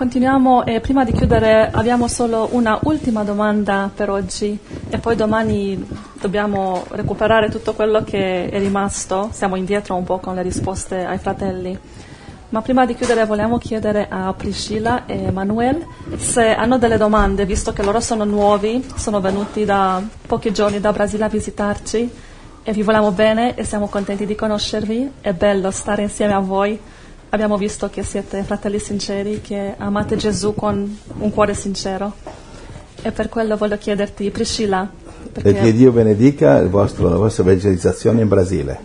Continuiamo e prima di chiudere abbiamo solo una ultima domanda per oggi e poi domani dobbiamo recuperare tutto quello che è rimasto, siamo indietro un po' con le risposte ai fratelli. Ma prima di chiudere vogliamo chiedere a Priscilla e Manuel se hanno delle domande, visto che loro sono nuovi, sono venuti da pochi giorni da Brasile a visitarci e vi vogliamo bene e siamo contenti di conoscervi, è bello stare insieme a voi abbiamo visto che siete fratelli sinceri, che amate Gesù con un cuore sincero. E per quello voglio chiederti, Priscilla. E che Dio benedica vostro, la vostra evangelizzazione in Brasile.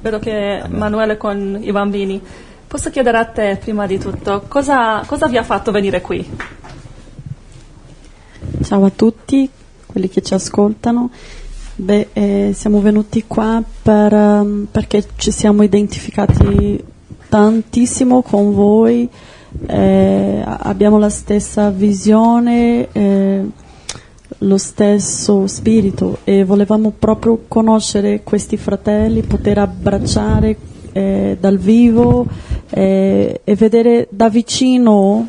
Vedo che. Manuele con i bambini. Posso chiedere a te, prima di tutto, cosa, cosa vi ha fatto venire qui? Ciao a tutti, quelli che ci ascoltano. Beh, eh, siamo venuti qua per, um, perché ci siamo identificati tantissimo con voi, eh, abbiamo la stessa visione, eh, lo stesso spirito e volevamo proprio conoscere questi fratelli, poter abbracciare eh, dal vivo eh, e vedere da vicino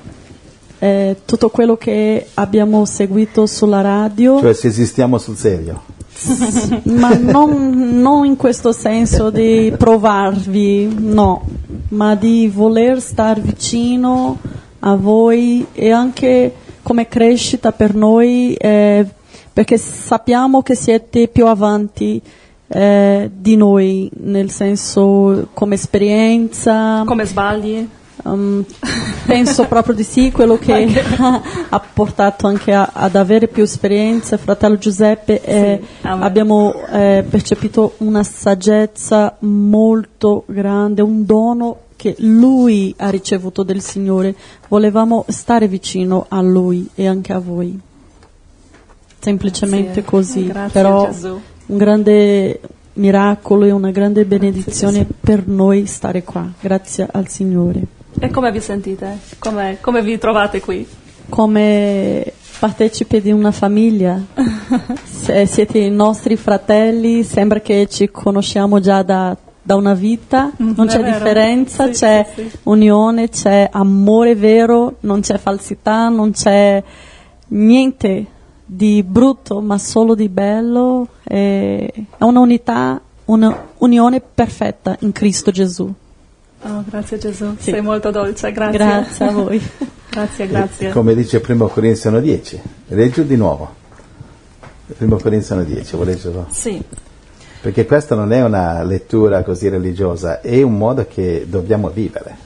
eh, tutto quello che abbiamo seguito sulla radio. Cioè se esistiamo sul serio. ma non, non, in questo senso di provarvi, no, ma di voler stare vicino a voi e anche come crescita per noi, eh, perché sappiamo che siete più avanti eh, di noi, nel senso come esperienza. Come sbagli? Um, penso proprio di sì, quello che ha portato anche a, ad avere più esperienze. Fratello Giuseppe, eh, sì, abbiamo eh, percepito una saggezza molto grande, un dono che lui ha ricevuto del Signore. Volevamo stare vicino a lui e anche a voi. Semplicemente Grazie. così. Grazie Però un grande miracolo e una grande benedizione per noi stare qua. Grazie al Signore. E come vi sentite? Come, come vi trovate qui? Come partecipi di una famiglia. siete i nostri fratelli, sembra che ci conosciamo già da, da una vita, mm, non c'è differenza, sì, c'è sì, sì. unione, c'è amore vero, non c'è falsità, non c'è niente di brutto, ma solo di bello. È una unità, un'unione perfetta in Cristo Gesù. Oh, grazie Gesù, sì. sei molto dolce, grazie. Grazie a voi. grazie, grazie. E come dice primo Corinziano 10, leggo di nuovo. Primo Corinziano 10, vuoi leggerlo? Sì. Perché questa non è una lettura così religiosa, è un modo che dobbiamo vivere.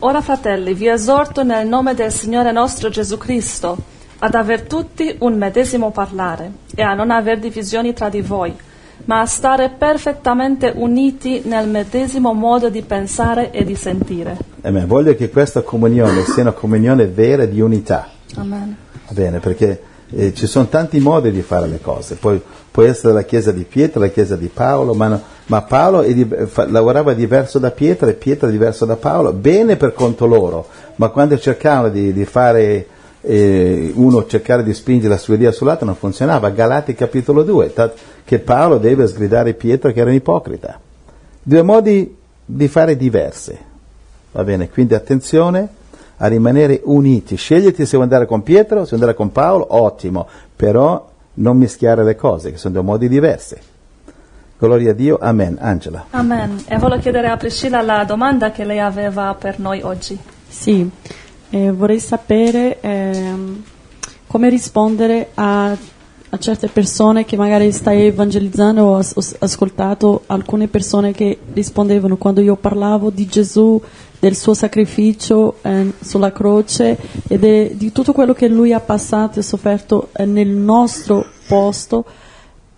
Ora fratelli, vi esorto nel nome del Signore nostro Gesù Cristo ad aver tutti un medesimo parlare e a non aver divisioni tra di voi ma a stare perfettamente uniti nel medesimo modo di pensare e di sentire. Amen. Voglio che questa comunione sia una comunione vera di unità. Amen. Bene, perché eh, ci sono tanti modi di fare le cose. Poi, può essere la chiesa di Pietro, la chiesa di Paolo, ma, no, ma Paolo di, fa, lavorava diverso da Pietro e Pietro diverso da Paolo, bene per conto loro, ma quando cercavano di, di fare eh, uno cercare di spingere la sua idea sull'altro non funzionava. Galati capitolo 2, che Paolo deve sgridare Pietro che era un ipocrita. Due modi di fare diversi. Va bene, quindi attenzione a rimanere uniti. Sceglieti se vuoi andare con Pietro, se vuoi andare con Paolo, ottimo, però non mischiare le cose, che sono due modi diversi. Gloria a Dio, amen. Angela. Amen. E voglio chiedere a Priscilla la domanda che lei aveva per noi oggi. Sì, eh, vorrei sapere eh, come rispondere a, a, certe persone che magari stai evangelizzando o ho ascoltato alcune persone che rispondevano quando io parlavo di Gesù, del suo sacrificio eh, sulla croce e de, di tutto quello che lui ha passato e sofferto eh, nel nostro posto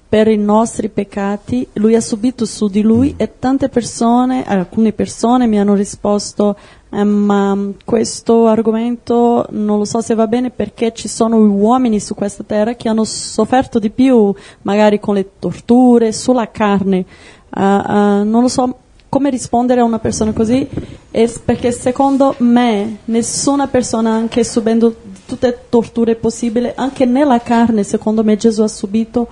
per i nostri peccati, lui ha subito su di lui e tante persone, alcune persone mi hanno risposto eh, ma questo argomento non lo so se va bene perché ci sono uomini su questa terra che hanno sofferto di più, magari con le torture, sulla carne. Uh, uh, non lo so come rispondere a una persona così, perché secondo me nessuna persona, anche subendo tutte le torture possibili, anche nella carne, secondo me Gesù ha subito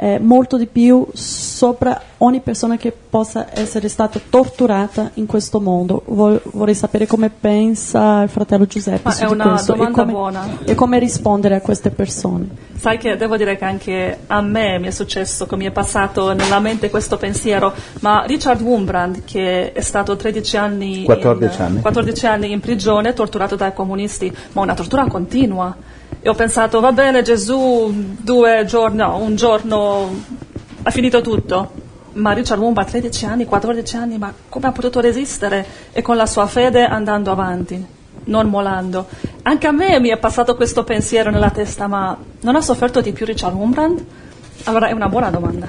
eh, molto di più sopra ogni persona che possa essere stata torturata in questo mondo. Vol- vorrei sapere come pensa il fratello Giuseppe Ma su è una questo e domanda come, buona. e come rispondere a queste persone. Sai che devo dire che anche a me mi è successo, che mi è passato nella mente questo pensiero, ma Richard Wurmbrand, che è stato 13 anni, 14 in, anni. 14 anni in prigione, torturato dai comunisti, ma una tortura continua. E ho pensato, va bene Gesù, due giorni, no, un giorno ha finito tutto. Ma Richard Wurmbrand, 13 anni, 14 anni, ma come ha potuto resistere? E con la sua fede andando avanti, non mollando. Anche a me mi è passato questo pensiero nella testa, ma non ha sofferto di più Richard Wurmbrand? Allora è una buona domanda.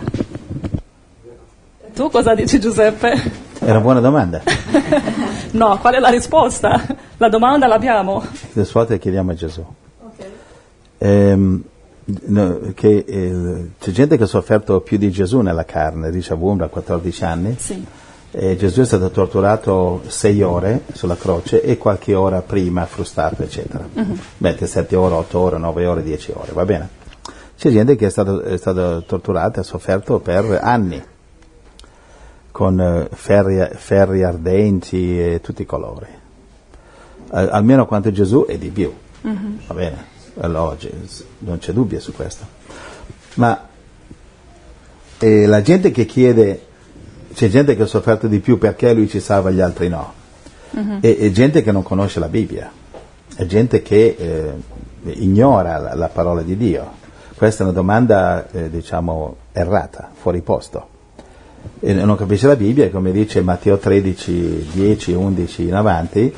E tu cosa dici Giuseppe? È una buona domanda. No, qual è la risposta? La domanda l'abbiamo. Adesso chiediamo a Gesù. Ehm, che, eh, c'è gente che ha sofferto più di Gesù nella carne, dice Wurm a 14 anni. Sì. E Gesù è stato torturato sei ore sulla croce e qualche ora prima frustato, eccetera. Mentre 7 ore, 8 ore, 9 ore, 10 ore, va bene? C'è gente che è stata stata torturata e ha sofferto per anni, con eh, ferri, ferri ardenti e tutti i colori. Al- almeno quanto Gesù e di più, va bene? Allora, oggi non c'è dubbio su questo. Ma eh, la gente che chiede, c'è gente che ha sofferto di più perché lui ci salva e gli altri no. E, e gente che non conosce la Bibbia, è gente che eh, ignora la, la parola di Dio. Questa è una domanda, eh, diciamo, errata, fuori posto. E non capisce la Bibbia come dice Matteo 13, 10, 11 in avanti,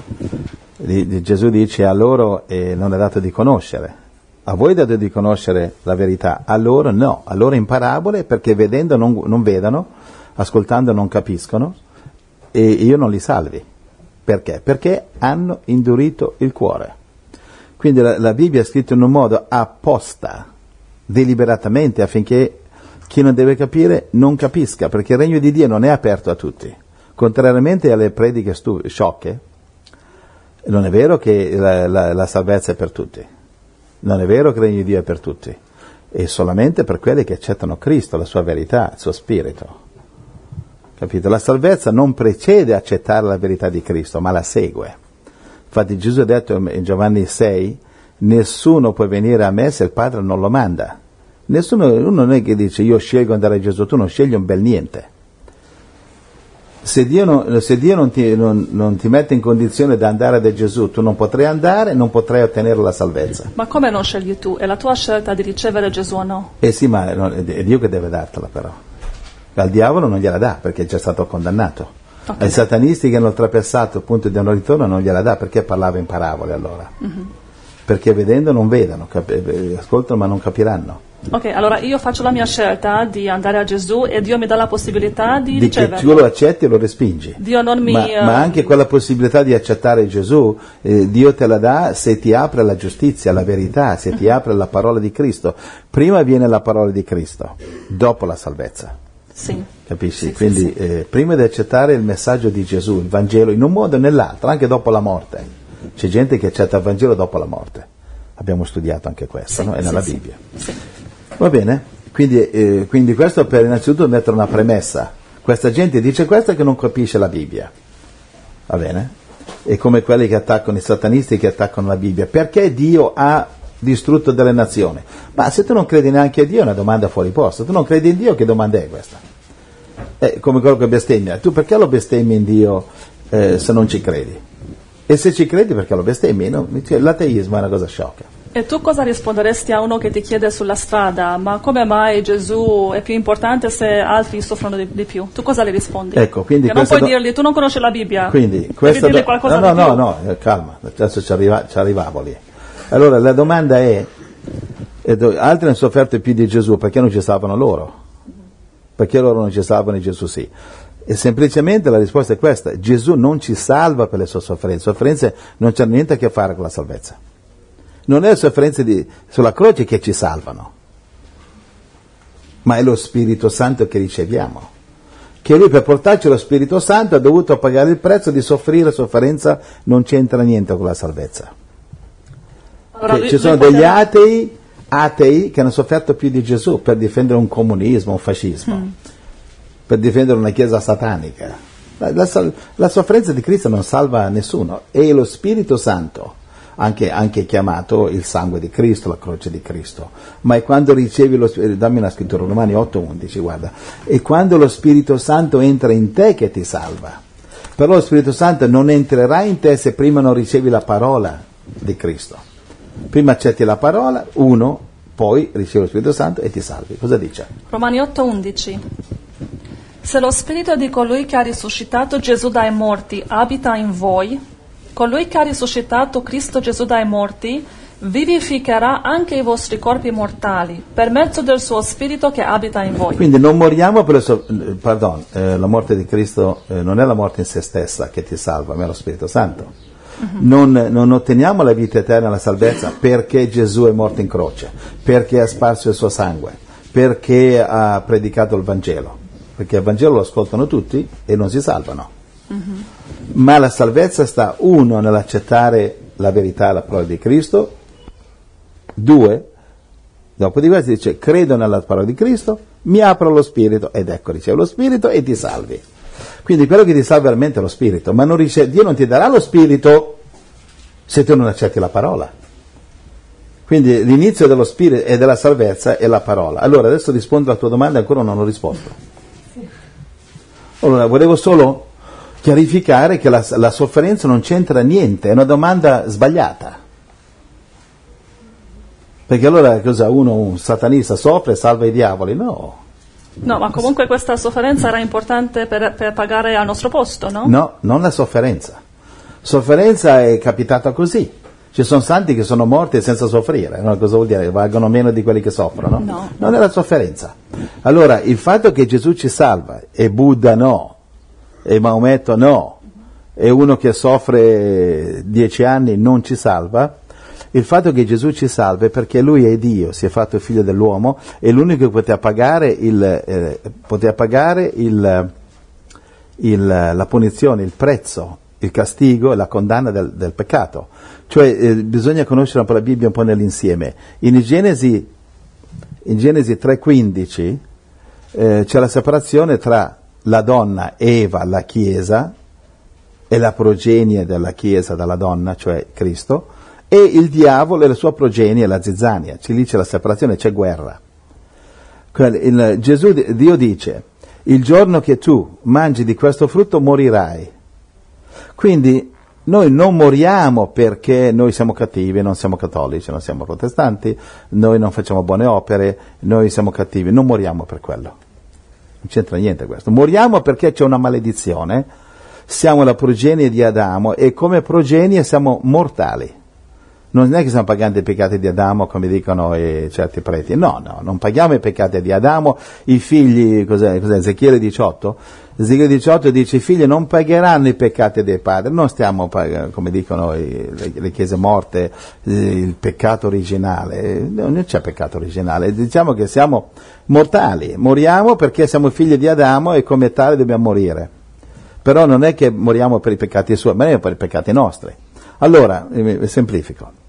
Gesù dice a loro eh, non è dato di conoscere. A voi è dato di conoscere la verità, a loro no, a loro in parabole perché vedendo non, non vedono, ascoltando non capiscono e io non li salvi. Perché? Perché hanno indurito il cuore. Quindi la, la Bibbia è scritta in un modo apposta, deliberatamente, affinché chi non deve capire non capisca, perché il regno di Dio non è aperto a tutti. Contrariamente alle prediche stu- sciocche, non è vero che la, la- la salvezza è per tutti, non è vero che il regno di Dio è per tutti, è solamente per quelli che accettano Cristo, la sua verità, il suo spirito. Capito? La salvezza non precede accettare la verità di Cristo, ma la segue. Infatti Gesù ha detto in Giovanni 6, nessuno può venire a me se il Padre non lo manda. Nessuno, uno non è che dice io scelgo andare a Gesù, tu non scegli un bel niente. Se Dio, non, se Dio non, ti, non- non ti mette in condizione di andare da Gesù, tu non potrai andare, non potrai ottenere la salvezza. Ma come non scegli tu? È la tua scelta di ricevere Gesù o no? Eh sì, ma è Dio che deve dartela però. Al diavolo non gliela dà perché è già stato condannato. Ok. Ai satanisti che hanno traversato il punto di non ritorno non gliela dà perché parlava in parabole allora. Perché vedendo non vedono, cap- eh, ascoltano ma non capiranno. Ok, allora io faccio la mia scelta di andare a Gesù e Dio mi dà la possibilità di, Di che riceverlo. tu lo accetti e lo respingi. Dio non mi... Ma, eh, ma anche quella possibilità di accettare Gesù, eh, Dio te la dà se ti apre la giustizia, la verità, se ti apre la parola di Cristo. Prima viene la parola di Cristo, dopo la salvezza. Sì. Capisci? Sì, Quindi sì, eh, prima di accettare il messaggio di Gesù, il Vangelo, in un modo o nell'altro, anche dopo la morte. C'è gente che accetta il Vangelo dopo la morte. Abbiamo studiato anche questo, no? è nella. Bibbia. Sì. Va bene? Quindi, eh, quindi questo per innanzitutto mettere una premessa. Questa gente dice questo che non capisce la Bibbia. Va bene? È come quelli che attaccano i satanisti che attaccano la Bibbia. Perché Dio ha distrutto delle nazioni? Ma se tu non credi neanche a Dio è una domanda fuori posto. Tu non credi in Dio, che domanda è questa? È come quello che bestemmia. Tu perché lo bestemmi in Dio eh, se non ci credi? E se ci credi perché lo bestemmi? No? Cioè, L'ateismo è una cosa sciocca. E tu cosa risponderesti a uno che ti chiede sulla strada, ma come mai Gesù è più importante se altri soffrono di, di più? Tu cosa le rispondi? Ecco, quindi Che non puoi do- dirgli, tu non conosci la Bibbia. Quindi, Devi dirgli do- qualcosa no, di no, più. no, no, eh, calma, adesso ci, arriva- ci arrivavo lì. Allora, la domanda è, altri hanno sofferto più di Gesù, perché non ci salvano loro? Perché loro non ci salvano e Gesù sì? E semplicemente la risposta è questa, Gesù non ci salva per le sue sofferenze, sofferenze non c'hanno niente a che fare con la salvezza. Non è le sofferenze di- sulla croce che ci salvano, ma è lo Spirito Santo che riceviamo che lui per portarci lo Spirito Santo ha dovuto pagare il prezzo di soffrire sofferenza, non c'entra niente con la salvezza. Allora, Che ci sono degli poteva- atei, atei che hanno sofferto più di Gesù per difendere un comunismo, un fascismo. per difendere una chiesa satanica. La, la la sofferenza di Cristo non salva nessuno, è lo Spirito Santo, anche, anche chiamato il sangue di Cristo, la croce di Cristo. Ma è quando ricevi lo Spirito, dammi una scrittura, Romani 8:11, guarda, è quando lo Spirito Santo entra in te che ti salva. Però lo Spirito Santo non entrerà in te se prima non ricevi la parola di Cristo. Prima accetti la parola, uno, poi ricevi lo Spirito Santo e ti salvi. Cosa dice? Romani 8:11 Se lo spirito di colui che ha risuscitato Gesù dai morti abita in voi, colui che ha risuscitato Cristo Gesù dai morti vivificherà anche i vostri corpi mortali per mezzo del suo spirito che abita in voi. Quindi non moriamo per so- eh, pardon, eh, la morte di Cristo eh, non è la morte in se stessa che ti salva, ma è lo Spirito Santo. Non, non otteniamo la vita eterna, la salvezza perché Gesù è morto in croce, perché ha sparso il suo sangue, perché ha predicato il Vangelo, perché il Vangelo lo ascoltano tutti e non si salvano. Ma la salvezza sta uno nell'accettare la verità, la parola di Cristo, due, dopo di questo dice credo nella parola di Cristo, mi apro lo Spirito ed ecco ricevo lo Spirito e ti salvi. Quindi quello che ti salva veramente è lo Spirito, ma non rice- Dio non ti darà lo Spirito se tu non accetti la parola. Quindi l'inizio dello Spirito e della salvezza è la parola. Allora adesso rispondo alla tua domanda, ancora non ho risposto. Allora, volevo solo chiarificare che la, la sofferenza non c'entra niente, è una domanda sbagliata. Perché allora cosa uno, un satanista, soffre e salva i diavoli? No, No, ma comunque questa sofferenza era importante per, per pagare al nostro posto, no? no, non la sofferenza. Sofferenza è capitata così. Ci sono santi che sono morti senza soffrire, no? cosa vuol dire? Valgono meno di quelli che soffrono? No. Non è la sofferenza. Allora, il fatto che Gesù ci salva e Buddha no, e Maometto no, e uno che soffre dieci anni non ci salva, il fatto che Gesù ci salva è perché Lui è Dio, si è fatto figlio dell'uomo, è l'unico che poteva pagare, il, eh, poteva pagare il, il- la punizione, il prezzo, il castigo e la condanna del, del peccato. Cioè eh, bisogna conoscere un po' la Bibbia un po' nell'insieme. In Genesi, in Genesi 3,15 eh, c'è la separazione tra la donna Eva, la Chiesa, e la progenie della Chiesa dalla donna, cioè Cristo, e il diavolo e la sua progenie, la zizzania. Ci lì c'è la separazione, c'è guerra. Il- Gesù, Dio dice, il giorno che tu mangi di questo frutto morirai. Quindi noi non moriamo perché noi siamo cattivi, non siamo cattolici, non siamo protestanti, noi non facciamo buone opere, noi siamo cattivi, non moriamo per quello. Non c'entra niente questo. Moriamo perché c'è una maledizione, siamo la progenie di Adamo e come progenie siamo mortali. Non è che stiamo pagando i peccati di Adamo come dicono certi preti, no, no, non paghiamo i peccati di Adamo, i figli, cos'è, cos'è Ezechiele 18? Ezechiele 18 dice i figli non pagheranno i peccati dei padri, non stiamo pagando, come dicono le, le chiese morte, il peccato originale, no, non c'è peccato originale, diciamo che siamo mortali, moriamo perché siamo figli di Adamo e come tale dobbiamo morire. Però non è che moriamo per i peccati suoi, ma per i peccati nostri. Allora, semplifico.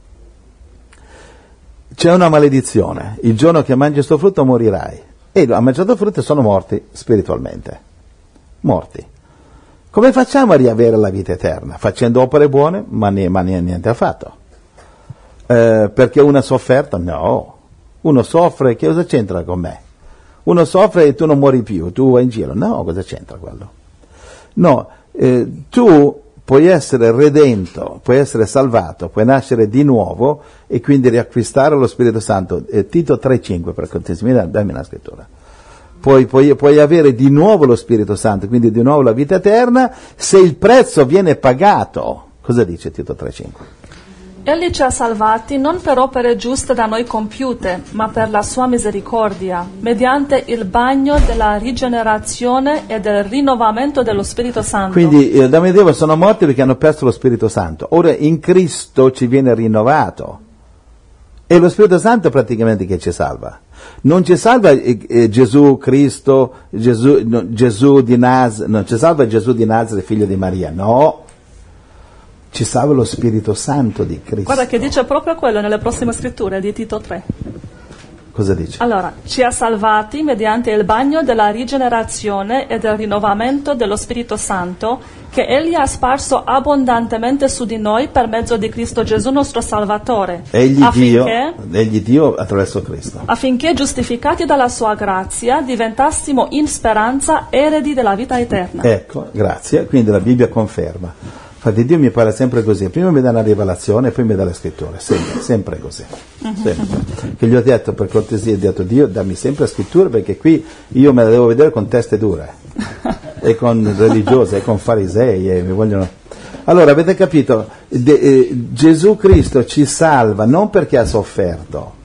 C'è una maledizione. Il giorno che mangi questo frutto morirai. E ha mangiato frutto e sono morti spiritualmente. Morti. Come facciamo a riavere la vita eterna? Facendo opere buone? Ma, ne- ma ne- niente affatto. Eh, perché uno ha sofferto? No. Uno soffre, che cosa c'entra con me? Uno soffre e tu non muori più, tu vai in giro. No, cosa c'entra quello? No, eh, tu puoi essere redento, puoi essere salvato, puoi nascere di nuovo e quindi riacquistare lo Spirito Santo. Eh, Tito 3,5 per cortesia, dammi una scrittura. Puoi, puoi- puoi avere di nuovo lo Spirito Santo, quindi di nuovo la vita eterna, se il prezzo viene pagato. Cosa dice Tito 3,5? Egli ci ha salvati non per opere giuste da noi compiute, ma per la sua misericordia, mediante il bagno della rigenerazione e del rinnovamento dello Spirito Santo. Quindi eh, Adamo ed Eva sono morti perché hanno perso lo Spirito Santo. Ora in Cristo ci viene rinnovato. È lo Spirito Santo praticamente che ci salva. Non ci salva eh, eh, Gesù Cristo, Gesù, Gesù di Nazareth, non ci salva Gesù di Nazareth, figlio di Maria, no. Ci salva lo Spirito Santo di Cristo. Guarda che dice proprio quello nelle prossime scritture di Tito 3. Cosa dice? Allora, ci ha salvati mediante il bagno della rigenerazione e del rinnovamento dello Spirito Santo che Egli ha sparso abbondantemente su di noi per mezzo di Cristo Gesù nostro Salvatore, Egli Dio, affinché, egli Dio attraverso Cristo. affinché giustificati dalla sua grazia diventassimo in speranza eredi della vita eterna. Ecco, grazie. Quindi la Bibbia conferma. Infatti Dio mi parla sempre così, prima mi dà una rivelazione e poi mi dà le scritture, sempre, sempre così. Sempre. Che gli ho detto per cortesia, ho detto Dio dammi sempre le scritture perché qui io me la devo vedere con teste dure, e con religiose, e con farisei, e mi vogliono... Allora, avete capito, De- eh, Gesù Cristo ci salva non perché ha sofferto,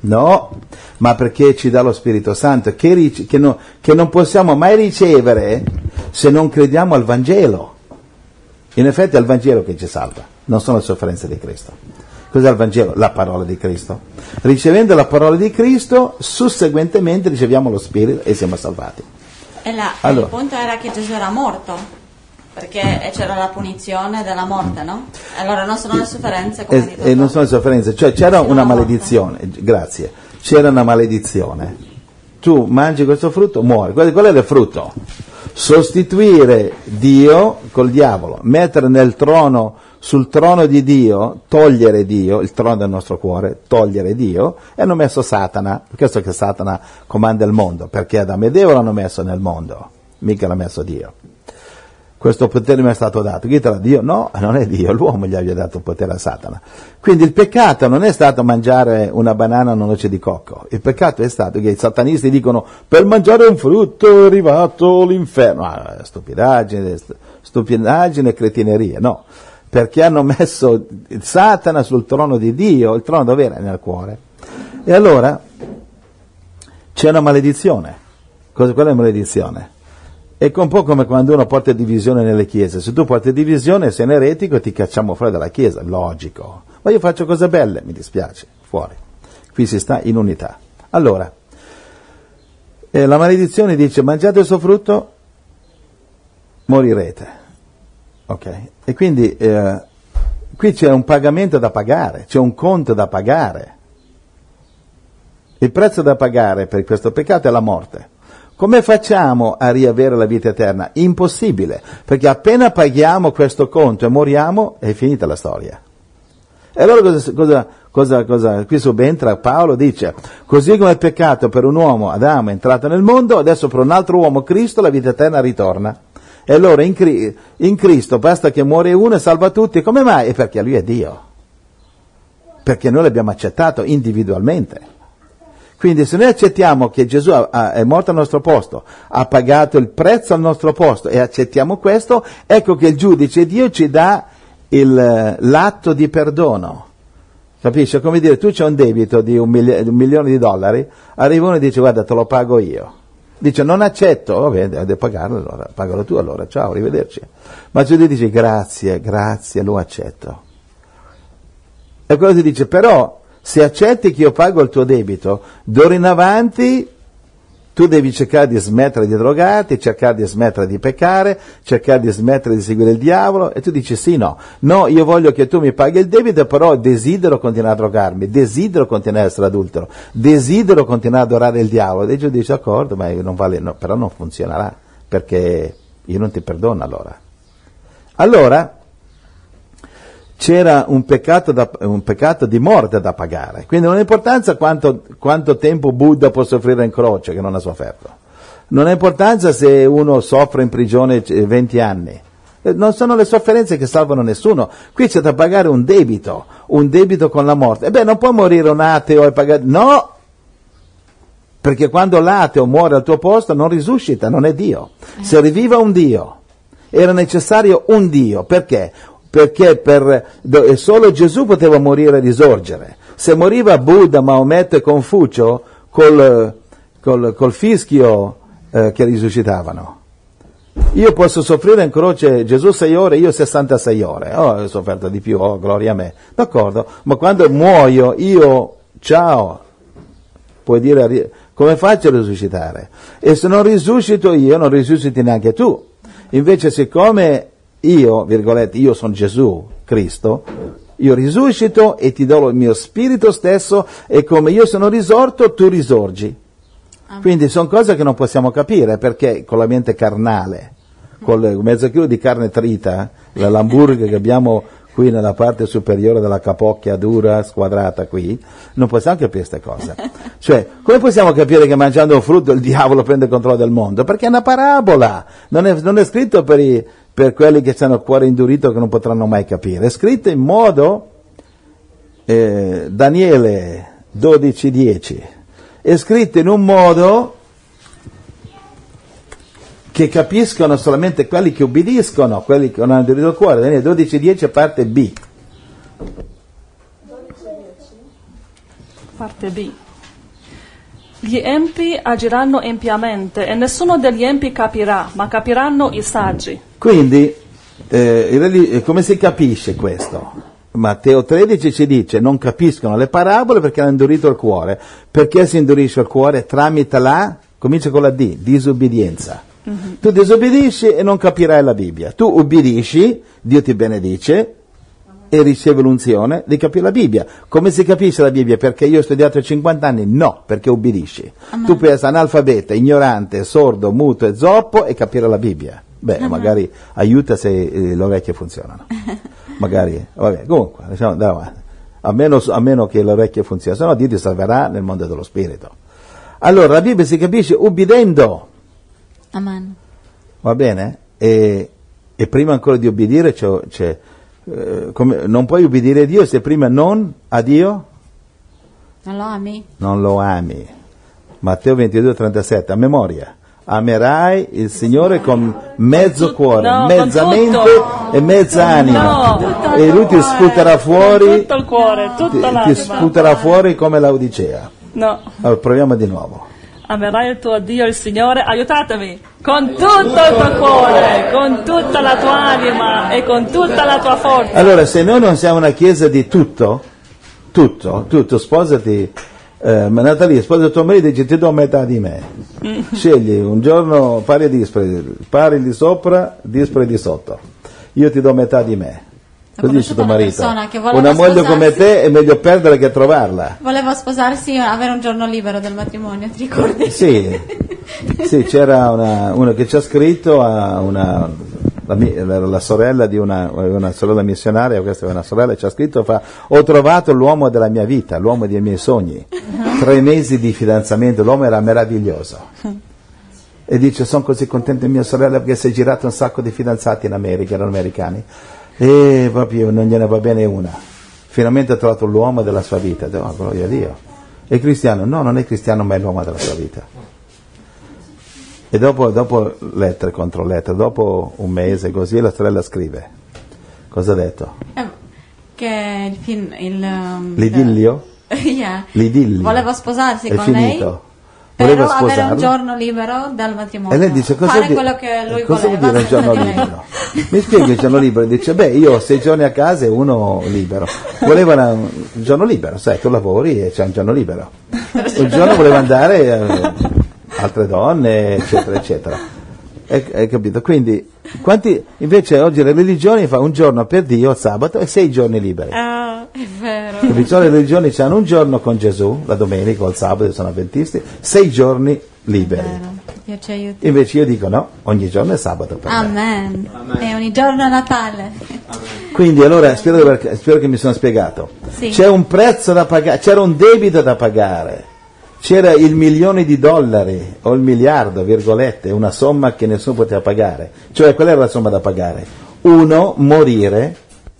No, ma perché ci dà lo Spirito Santo che, ric- che no- che non possiamo mai ricevere se non crediamo al Vangelo. In effetti è il Vangelo che ci salva, non sono le sofferenze di Cristo. Cos'è il Vangelo? La parola di Cristo. Ricevendo la parola di Cristo, susseguentemente riceviamo lo Spirito e siamo salvati. E la- Allora. il punto era che Gesù era morto, perché c'era la punizione della morte, no? Allora non sono le sofferenze come E, e non sono le sofferenze, cioè c'era una maledizione, grazie, c'era una maledizione. Tu mangi questo frutto, muori. Qual è il frutto? Sostituire Dio col diavolo, mettere nel trono, sul trono di Dio, togliere Dio, il trono del nostro cuore, togliere Dio, e hanno messo Satana, per questo che Satana comanda il mondo, perché Adamo ed Eva l'hanno messo nel mondo, mica l'ha messo Dio questo potere mi è stato dato. Chi te l'ha Dio? No, non è Dio, l'uomo gli aveva dato potere a Satana. Quindi il peccato non è stato mangiare una banana o una noce di cocco, il peccato è stato che i satanisti dicono per mangiare un frutto è arrivato l'inferno. Ah, stupidaggine, st- stupidaggine e cretinerie, no. Perché hanno messo Satana sul trono di Dio, il trono dove era? Nel cuore. E allora c'è una maledizione. Cosa, qual è la maledizione? È un po' come quando uno porta divisione nelle chiese. Se tu porti divisione, sei un eretico, ti cacciamo fuori dalla chiesa, logico. Ma io faccio cose belle, mi dispiace, fuori. Qui si sta in unità. Allora, eh, la maledizione dice mangiate il suo frutto, morirete. Ok? E quindi eh, qui c'è un pagamento da pagare, c'è un conto da pagare. Il prezzo da pagare per questo peccato è la morte. Come facciamo a riavere la vita eterna? Impossibile, perché appena paghiamo questo conto e moriamo è finita la storia. E allora cosa, cosa, cosa, cosa qui subentra Paolo dice, così come il peccato per un uomo, Adamo, è entrato nel mondo, adesso per un altro uomo, Cristo, la vita eterna ritorna. E allora in, in Cristo basta che muore uno e salva tutti. Come mai? È perché lui è Dio. Perché noi l'abbiamo accettato individualmente. Quindi se noi accettiamo che Gesù è morto al nostro posto, ha pagato il prezzo al nostro posto e accettiamo questo, ecco che il giudice Dio ci dà il, eh, l'atto di perdono. Capisci? Come dire, tu c'è un debito di un, mili- un milione di dollari, arriva uno e dice guarda te lo pago io. Dice non accetto, vabbè devi pagarlo allora, pagalo tu allora, ciao, arrivederci. Ma Gesù dice grazie, grazie, lo accetto. E quello ti dice, però, se accetti che io pago il tuo debito, d'ora in avanti tu devi cercare di smettere di drogarti, cercare di smettere di peccare, cercare di smettere di seguire il diavolo, e tu dici sì, no, no, io voglio che tu mi paghi il debito, però desidero continuare a drogarmi, desidero continuare a essere adultero, desidero continuare ad adorare il diavolo. E Gesù dice, d'accordo, ma non vale, no, però non funzionerà, perché io non ti perdono allora. Allora, c'era un peccato, da- un peccato di morte da pagare. Quindi non ha importanza quanto, quanto tempo Buddha può soffrire in croce, che non ha sofferto. Non ha importanza se uno soffre in prigione eh, 20 anni. Eh, Non sono le sofferenze che salvano nessuno. Qui c'è da pagare un debito, un debito con la morte. E beh, non può morire un ateo e pagare... No! Perché quando l'ateo muore al tuo posto non risuscita, non è Dio. Se riviva un Dio, era necessario un Dio. Perché? Perché per, solo Gesù poteva morire e risorgere. Se moriva Buddha, Maometto e Confucio col, col- col fischio eh, che risuscitavano. Io posso soffrire in croce Gesù 6 ore, io 66 ore. Oh, ho sofferto di più, oh, gloria a me. D'accordo, ma quando muoio io, ciao, puoi dire come faccio a risuscitare? E se non risuscito io, non risusciti neanche tu. Invece siccome io, virgolette, io sono Gesù, Cristo, io risuscito e ti do il mio spirito stesso e come io sono risorto tu risorgi. Quindi sono cose che non possiamo capire perché con la mente carnale, con il mezzo chilo di carne trita, la l'hamburger che abbiamo qui nella parte superiore della capocchia dura, squadrata qui, non possiamo capire queste cose. Cioè, come possiamo capire che mangiando un frutto il diavolo prende il controllo del mondo? Perché è una parabola, non è, non è scritto per, i, per quelli che hanno il cuore indurito che non potranno mai capire, è scritto in modo, eh, Daniele 12.10, è scritto in un modo che capiscono solamente quelli che obbediscono, quelli che non hanno diritto al cuore. Daniele 12.10 parte B. Parte B. Gli empi agiranno empiamente e nessuno degli empi capirà, ma capiranno i saggi. Quindi, eh, eh, come si capisce questo? Matteo 13 ci dice non capiscono le parabole perché hanno indurito il cuore. Perché si indurisce il cuore? Tramite la, comincia con la D, disobbedienza. Tu disobbedisci e non capirai la Bibbia. Tu ubbidisci, Dio ti benedice e ricevi l'unzione di capire la Bibbia. Come si capisce la Bibbia? Perché io ho studiato 50 anni? No, perché ubbidisci. Tu puoi essere analfabeta, ignorante, sordo, muto e zoppo e capire la Bibbia. Beh, magari aiuta se eh, le orecchie funzionano. magari, vabbè, comunque, diciamo, avanti. A meno, a meno che le orecchie funzionino, se no Dio ti salverà nel mondo dello spirito. Allora, la Bibbia si capisce ubbidendo. Amen. Va bene? E, e prima ancora di obbedire c'è, c'è, eh, come- non puoi obbedire a Dio se prima non a Dio Non lo ami? non lo ami. Matteo 22, 37, a memoria. Amerai il Signore con mezzo cuore, no, mezza tutto. mente e mezza anima. No. e lui ti sputerà fuori, Tutto il cuore, ti, tutta ti l'anima. sputerà fuori come l'Odicea. No. Allora, proviamo di nuovo. Amerai il tuo Dio, il Signore, aiutatemi, con tutto il tuo cuore, con tutta la tua anima e con tutta la tua forza. Allora, se noi non siamo una chiesa di tutto, tutto, tutto, sposati, eh, Natalia, sposa tuo marito e dice ti do metà di me. Scegli un giorno pari e dispari, pari di sopra, dispari di sotto. Io ti do metà di me. Ho Così dice tuo una marito. voleva Una moglie come te è meglio perderla che trovarla. Volevo sposarsi e avere un giorno libero del matrimonio, ti ricordi? Sì, sì, c'era una, uno che ci ha scritto a una, la, la- la sorella di una, una sorella missionaria, questa è una sorella, ci ha scritto, fa, ho trovato l'uomo della mia vita, l'uomo dei miei sogni. Tre mesi di fidanzamento, l'uomo era meraviglioso. E dice, sono così contento di mia sorella perché si è girato un sacco di fidanzati in America, erano americani. E proprio non gliene va bene una. Finalmente ha trovato l'uomo della sua vita. "Oh, gloria a Dio. È cristiano? No, non è cristiano, ma è l'uomo della sua vita. E dopo, dopo lettere contro lettere, dopo un mese così, la sorella scrive. Cosa ha detto? Eh, Che il film... Il, um, L'idillio? Yeah. L'idillio. Voleva sposarsi È con finito. lei, Voleva però avere sposarla. un giorno libero dal matrimonio. E lei dice cosa, Fare di- quello che lui cosa vuol voleva. dire un giorno libero? Mi spieghi il giorno libero? Dice, beh, io ho sei giorni a casa e uno libero. Voleva una- un giorno libero, sai, tu lavori e c'è un giorno libero. Un giorno voleva andare eh, altre donne, eccetera, eccetera. Hai, hai capito? Quindi, quanti, invece oggi le religioni fa un giorno per Dio, il sabato, e sei giorni liberi. Ah, è vero. Capisci? Le religioni hanno un giorno con Gesù, la domenica o il sabato, sono avventisti, sei giorni liberi. Aiuti. Invece io dico no, ogni giorno è sabato per me. Amen. E ogni giorno è Natale. Quindi allora spero, spero che mi sono spiegato. Sì. C'è un prezzo da pagare, c'era un debito da pagare, c'era il milione di dollari o il miliardo, virgolette, una somma che nessuno poteva pagare. Cioè qual era la somma da pagare? Uno, morire,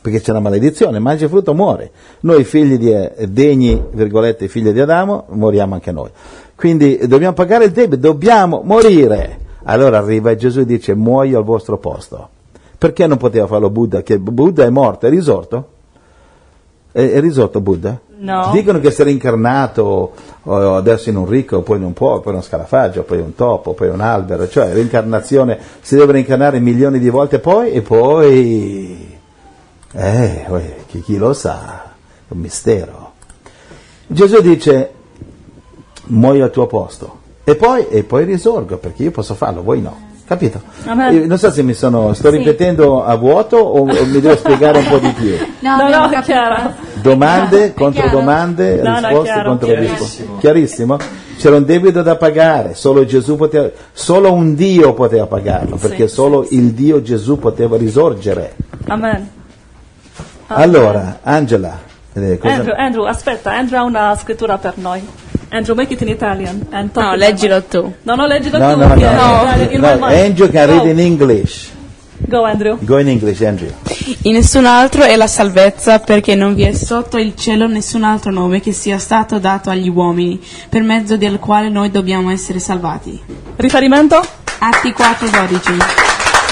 perché c'è una maledizione, mangia il frutto, muore. Noi figli di, degni, virgolette, figli di Adamo, moriamo anche noi. Quindi dobbiamo pagare il debito, dobbiamo morire. Allora arriva Gesù e dice muoio al vostro posto. Perché non poteva farlo Buddha? Che Buddha è morto, è risorto? È, è risorto Buddha? No. Dicono che si è reincarnato oh, adesso in un ricco, poi in un po', poi in uno scarafaggio, poi un topo, poi un albero, cioè reincarnazione, si deve reincarnare milioni di volte poi e poi... Eh, chi, chi lo sa, è un mistero. Gesù dice, muoio al tuo posto, e poi, e poi risorgo, perché io posso farlo, voi no. capito? Amen. Io non so se mi sono, sto ripetendo a vuoto o, o mi devo spiegare un po' di più. No, No, no, chiaro. Domande È contro chiaro. domande, No, no, risposte chiaro. contro risposte. Chiarissimo? C'era un debito da pagare, solo Gesù poteva, solo un Dio poteva pagarlo, perché Sì, solo il Dio Gesù poteva risorgere. Amen. Allora, Angela, eh, cosa- Andrew, Andrew, aspetta, Andrew ha una scrittura per noi. Andrew, make it in Italian. and No, leggilo tu. No, no, leggilo no, tu. no, no, no, no, mind. Andrew can read in English. Go, Andrew. Go in English, Andrew. In nessun altro è la salvezza, perché non vi è sotto il cielo nessun altro nome che sia stato dato agli uomini, per mezzo del quale noi dobbiamo essere salvati. Riferimento? Atti 4:12.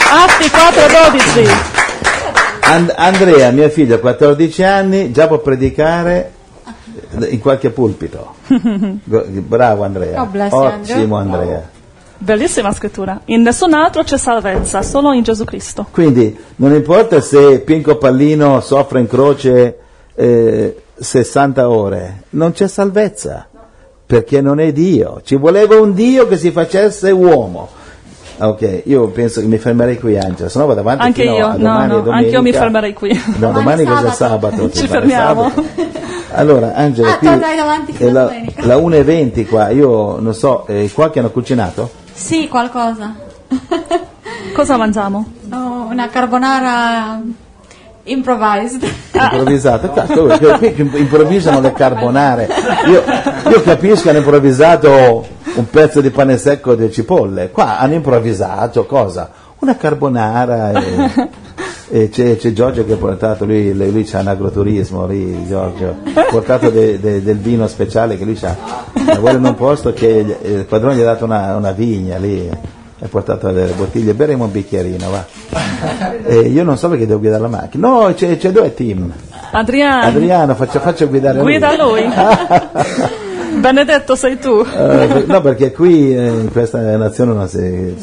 Atti 4.12. And- Andrea, mio figlio, 14 anni, già può predicare in qualche pulpito. Bravo Andrea. Bless you, Ottimo Andrea. Bellissima scrittura. In nessun altro c'è salvezza, solo in Gesù Cristo. Quindi non importa se Pinco Pallino soffre in croce eh, 60 ore, non c'è salvezza, perché non è Dio. Ci voleva un Dio che si facesse uomo. Ok, io penso che mi fermerei qui Angela, se no vado avanti Anche fino io, a no, domani no, domenica. anche io mi fermerei qui. No, domani Domani cosa sabato. sabato? Ci fermiamo. sabato. Allora, Angela, Ah, qui è la, la 1.20 qua, io non so, eh, qua che hanno cucinato? Sì, qualcosa. Cosa mangiamo? Oh, una carbonara improvised. improvvisato, cazzo, qui qui improvvisano le carbonare. Io, io capisco che hanno improvvisato un pezzo di pane secco e di cipolle, qua hanno improvvisato cosa? Una carbonara e, e c'è, c'è Giorgio che ha portato, lui, lui, lui c'ha un agroturismo, lì Giorgio, ha portato de- de- del vino speciale che lui c'ha, vuole in un posto che il padrone gli ha dato una, una vigna lì, ha portato delle bottiglie, beremo un bicchierino, va. E io non so perché devo guidare la macchina, no, c'è, c'è due team. Adriano. Adriano, faccio, faccio guidare Guida lui. Benedetto sei tu. Eh, no, perché qui eh, in questa nazione non si,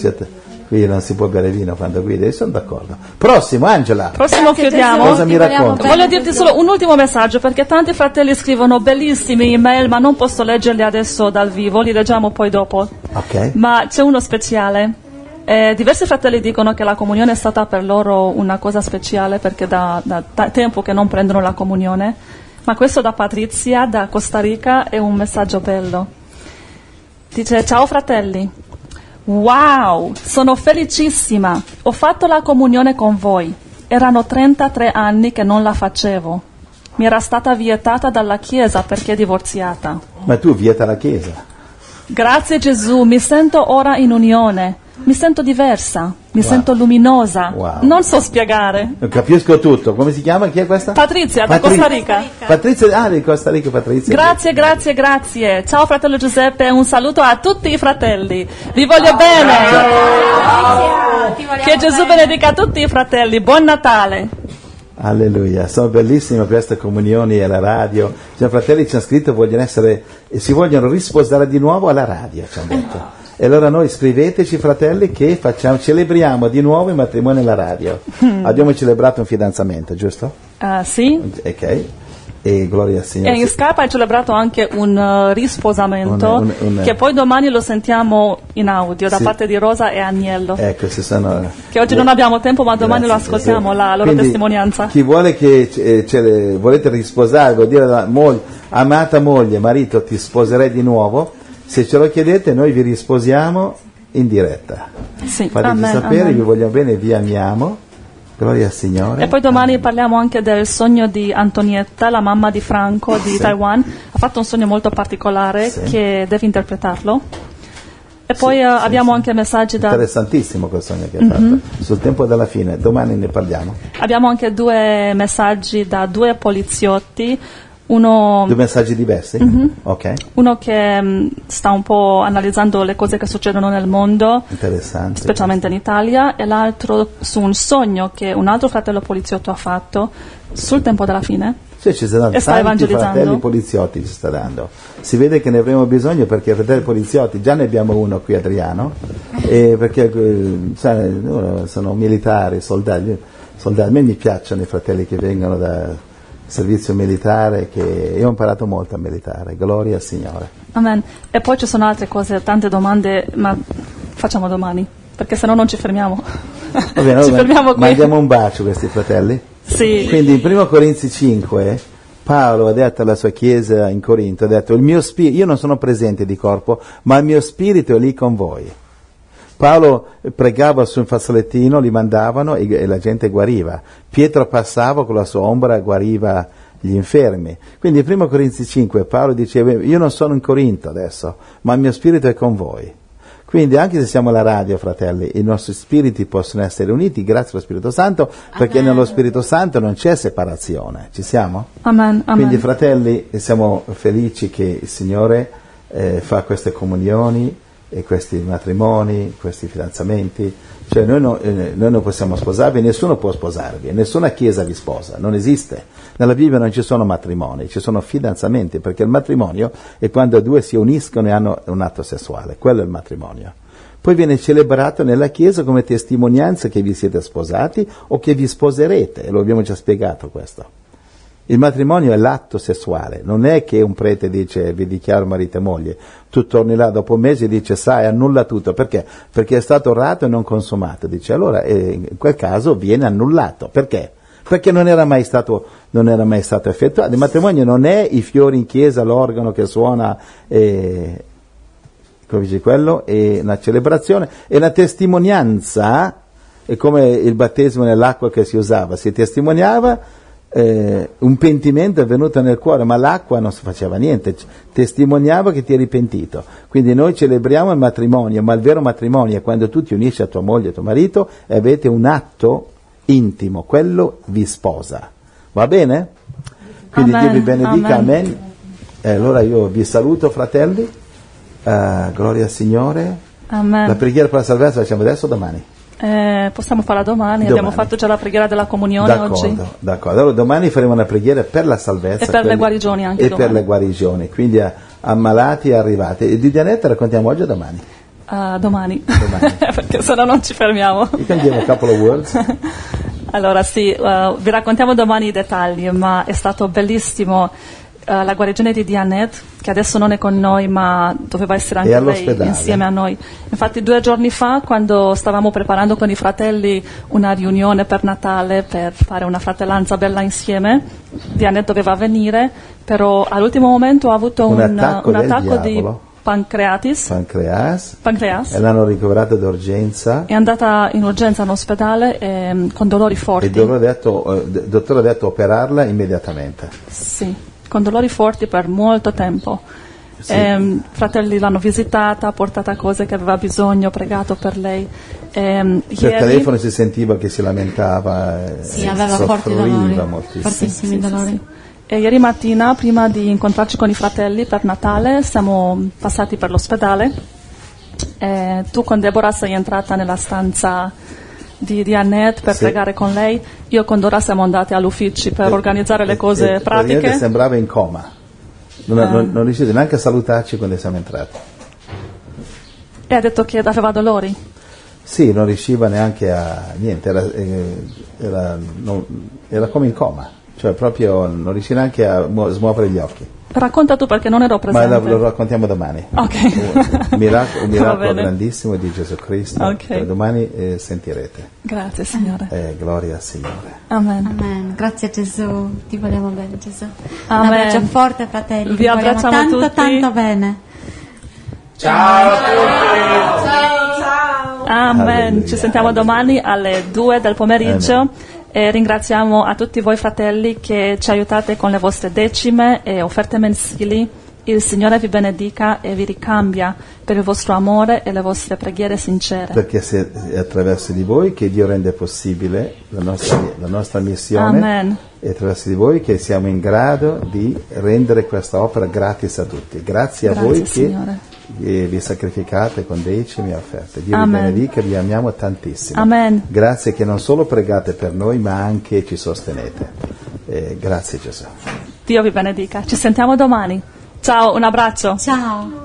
qui non si può bere vino quando guidi, sono d'accordo. Prossimo, Angela. Prossimo Grazie, chiudiamo. Cosa mi racconti? Voglio dirti solo un ultimo messaggio perché tanti fratelli scrivono bellissime email ma non posso leggerli adesso dal vivo, li leggiamo poi dopo. Ok. Ma c'è uno speciale. Eh, diversi fratelli dicono che la comunione è stata per loro una cosa speciale perché da, da- da tempo che non prendono la comunione. Ma questo da Patrizia, da Costa Rica, è un messaggio bello. Dice, ciao fratelli, wow, sono felicissima, ho fatto la comunione con voi. Erano 33 anni che non la facevo. Mi era stata vietata dalla Chiesa perché divorziata. Ma tu vieta la Chiesa. Grazie Gesù, mi sento ora in unione, mi sento diversa, mi Wow. sento luminosa. Wow. Non so spiegare. Capisco tutto. Come si chiama? Chi è questa? Patrizia, da Patri- Costa Rica. Patrizia, ah, di Costa Rica, Patrizia. Grazie, grazie, grazie. Ciao fratello Giuseppe, un saluto a tutti i fratelli. Vi voglio bene. Ti vogliamo Che Gesù bene. benedica tutti i fratelli. Buon Natale. Alleluia, sono bellissime queste comunioni alla radio. C'è fratelli che ci hanno scritto vogliono essere, e si vogliono risposare di nuovo alla radio, ci hanno detto. E allora noi scriveteci fratelli che facciamo, celebriamo di nuovo il matrimonio alla radio. Abbiamo celebrato un fidanzamento, giusto? Ah, sì. Ok. E gloria al Signore. E in Skype hai celebrato anche un uh, risposamento Un- un- un- che poi domani lo sentiamo in audio da Sì. parte di Rosa e Agnello. Ecco, sono... Che oggi non abbiamo tempo, ma domani lo Grazie, ascoltiamo, Gesù. la loro Quindi, testimonianza. Chi vuole che eh, ce- volete risposare, vuol dire moglie, amata moglie, marito, ti sposerei di nuovo. Se ce lo chiedete, noi vi risposiamo in diretta. Sì. Fateci Amen, sapere, amen. vi vogliamo bene, vi amiamo. Gloria al Signore. E poi domani parliamo anche del sogno di Antonietta, la mamma di Franco di Sì. Taiwan. Ha fatto un sogno molto particolare Sì. che devi interpretarlo. E poi Sì, eh, abbiamo anche messaggi da... Interessantissimo quel sogno che hai Mhm. fatto. Sul tempo della fine, domani ne parliamo. Abbiamo anche due messaggi da due poliziotti. Uno, Due messaggi diversi? Mhm. Ok, uno che mh, sta un po' analizzando le cose che succedono nel mondo, interessante. specialmente in Italia, e l'altro su un sogno che un altro fratello poliziotto ha fatto sul tempo della fine. Sì, ci sono E sta evangelizzando? fratelli poliziotti ci sta dando. Si vede che ne avremo bisogno perché fratelli poliziotti, già ne abbiamo uno qui Adriano, e perché loro sono militari, soldati, soldati. A me mi piacciono i fratelli che vengono da servizio militare, che io ho imparato molto a militare, gloria al Signore. Amen. E poi ci sono altre cose, tante domande, ma facciamo domani. perché se no non ci fermiamo. Va bene, va ci bene. fermiamo qui. Mandiamo un bacio a questi fratelli. Sì. Quindi in 1 Corinzi 5 Paolo ha detto alla sua chiesa in Corinto, ha detto, il mio spirito, io non sono presente di corpo, ma il mio spirito è lì con voi. Paolo pregava su un fazzolettino, li mandavano e, e la gente guariva. Pietro passava con la sua ombra e guariva gli infermi. Quindi in 1 Corinzi 5 Paolo diceva, io non sono in Corinto adesso, ma il mio spirito è con voi. Quindi anche se siamo alla radio, fratelli, i nostri spiriti possono essere uniti grazie allo Spirito Santo, perché Amen. nello Spirito Santo non c'è separazione. Ci siamo? Amen, amen. Quindi fratelli, siamo felici che il Signore eh, fa queste comunioni questi matrimoni, questi fidanzamenti. Cioè noi, no- eh, noi non possiamo sposarvi, nessuno può sposarvi, nessuna chiesa vi sposa, non esiste. Nella Bibbia non ci sono matrimoni, ci sono fidanzamenti, perché il matrimonio è quando due si uniscono e hanno un atto sessuale, quello è il matrimonio. Poi viene celebrato nella Chiesa come testimonianza che vi siete sposati o che vi sposerete, e lo abbiamo già spiegato questo. Il matrimonio è l'atto sessuale, non è che un prete dice vi dichiaro marito e moglie, tu torni là dopo un mese e dice sai annulla tutto, perché? Perché è stato orato e non consumato, dice allora eh, in quel caso viene annullato, perché? Perché non era mai stato, non era mai stato effettuato, il matrimonio non è i fiori in chiesa, l'organo che suona, eh, come dice quello, è una celebrazione, è una testimonianza, è come il battesimo nell'acqua che si usava, si testimoniava eh, un pentimento è venuto nel cuore, ma l'acqua non faceva niente, testimoniava che ti eri pentito. Quindi noi celebriamo il matrimonio, ma il vero matrimonio è quando tu ti unisci a tua moglie e a tuo marito e avete un atto intimo, quello vi sposa. Va bene? Quindi Amen, Dio vi benedica, amen. amen. E allora io vi saluto fratelli, Eh, gloria al Signore. Amen. La preghiera per la salvezza la facciamo adesso o domani? Eh, possiamo farla domani. Domani. abbiamo fatto già la preghiera della comunione oggi. D'accordo, d'accordo. Allora domani faremo una preghiera per la salvezza. E per le quelli- guarigioni anche E domani. per le guarigioni, quindi a, ammalati e arrivati. E di Dianetta raccontiamo oggi o domani? Ah, domani, Domani. perché se no non ci fermiamo. Can give a couple of words. Allora sì, eh, vi raccontiamo domani i dettagli, ma è stato bellissimo eh, la guarigione di Dianet, che adesso non è con noi, ma doveva essere anche lei insieme a noi. Infatti due giorni fa, quando stavamo preparando con i fratelli una riunione per Natale, per fare una fratellanza bella insieme, Dianet doveva venire, però all'ultimo momento ha avuto Un un, attacco un attacco di pancreatis, Pancreas. pancreas. E l'hanno ricoverata d'urgenza. È andata in urgenza in ospedale ehm, con dolori forti. E il dottore ha detto, eh, il dottore ha detto operarla immediatamente. Sì, con dolori forti per molto tempo. Sì. Ehm, fratelli l'hanno visitata, ha portato cose che aveva bisogno, pregato per lei. Ehm, Per ieri- telefono si sentiva che si lamentava, eh, Sì, aveva forti soffriva dolori, moltissimo. fortissimi dolori. E ieri mattina, prima di incontrarci con i fratelli per Natale, siamo passati per l'ospedale. E tu con Deborah sei entrata nella stanza di, di Annette per Sì. pregare con lei. Io con Dora siamo andati all'ufficio per organizzare le E- cose e- praticamente pratiche. sembrava in coma. Non, Ah. non, non riuscite neanche a salutarci quando siamo entrati. E ha detto che aveva dolori. Sì, non riusciva neanche a niente, era, eh, era- non- era come in coma, cioè proprio non riusciva neanche a mu- smuovere gli occhi. Racconta tu perché non ero Ma presente. lo, lo raccontiamo domani. Ok. Un miracolo, un miracolo grandissimo di Gesù Cristo. Ok. che domani eh, sentirete. Grazie Signore. Eh, gloria al Signore. Amen. Amen. Grazie Gesù, ti vogliamo bene Gesù. Amen. Un abbraccio forte fratelli, Vi abbracciamo tanto tutti. tanto bene. Amen. Alleluia. Ci sentiamo domani alle 2 del pomeriggio. Amen. E ringraziamo a tutti voi fratelli che ci aiutate con le vostre decime e offerte mensili. Il Signore vi benedica e vi ricambia per il vostro amore e le vostre preghiere sincere. Perché è attraverso di voi che Dio rende possibile la nostra, la nostra missione. Amen. È attraverso di voi che siamo in grado di rendere questa opera gratis a tutti. Grazie a Grazie, voi che Eh, vi sacrificate con decimi e offerte. Dio Amen. vi benedica, vi amiamo tantissimo. Amen. Grazie che non solo pregate per noi, ma anche ci sostenete. Eh, grazie Gesù. Dio vi benedica. Ci sentiamo domani. Ciao, un abbraccio. Ciao.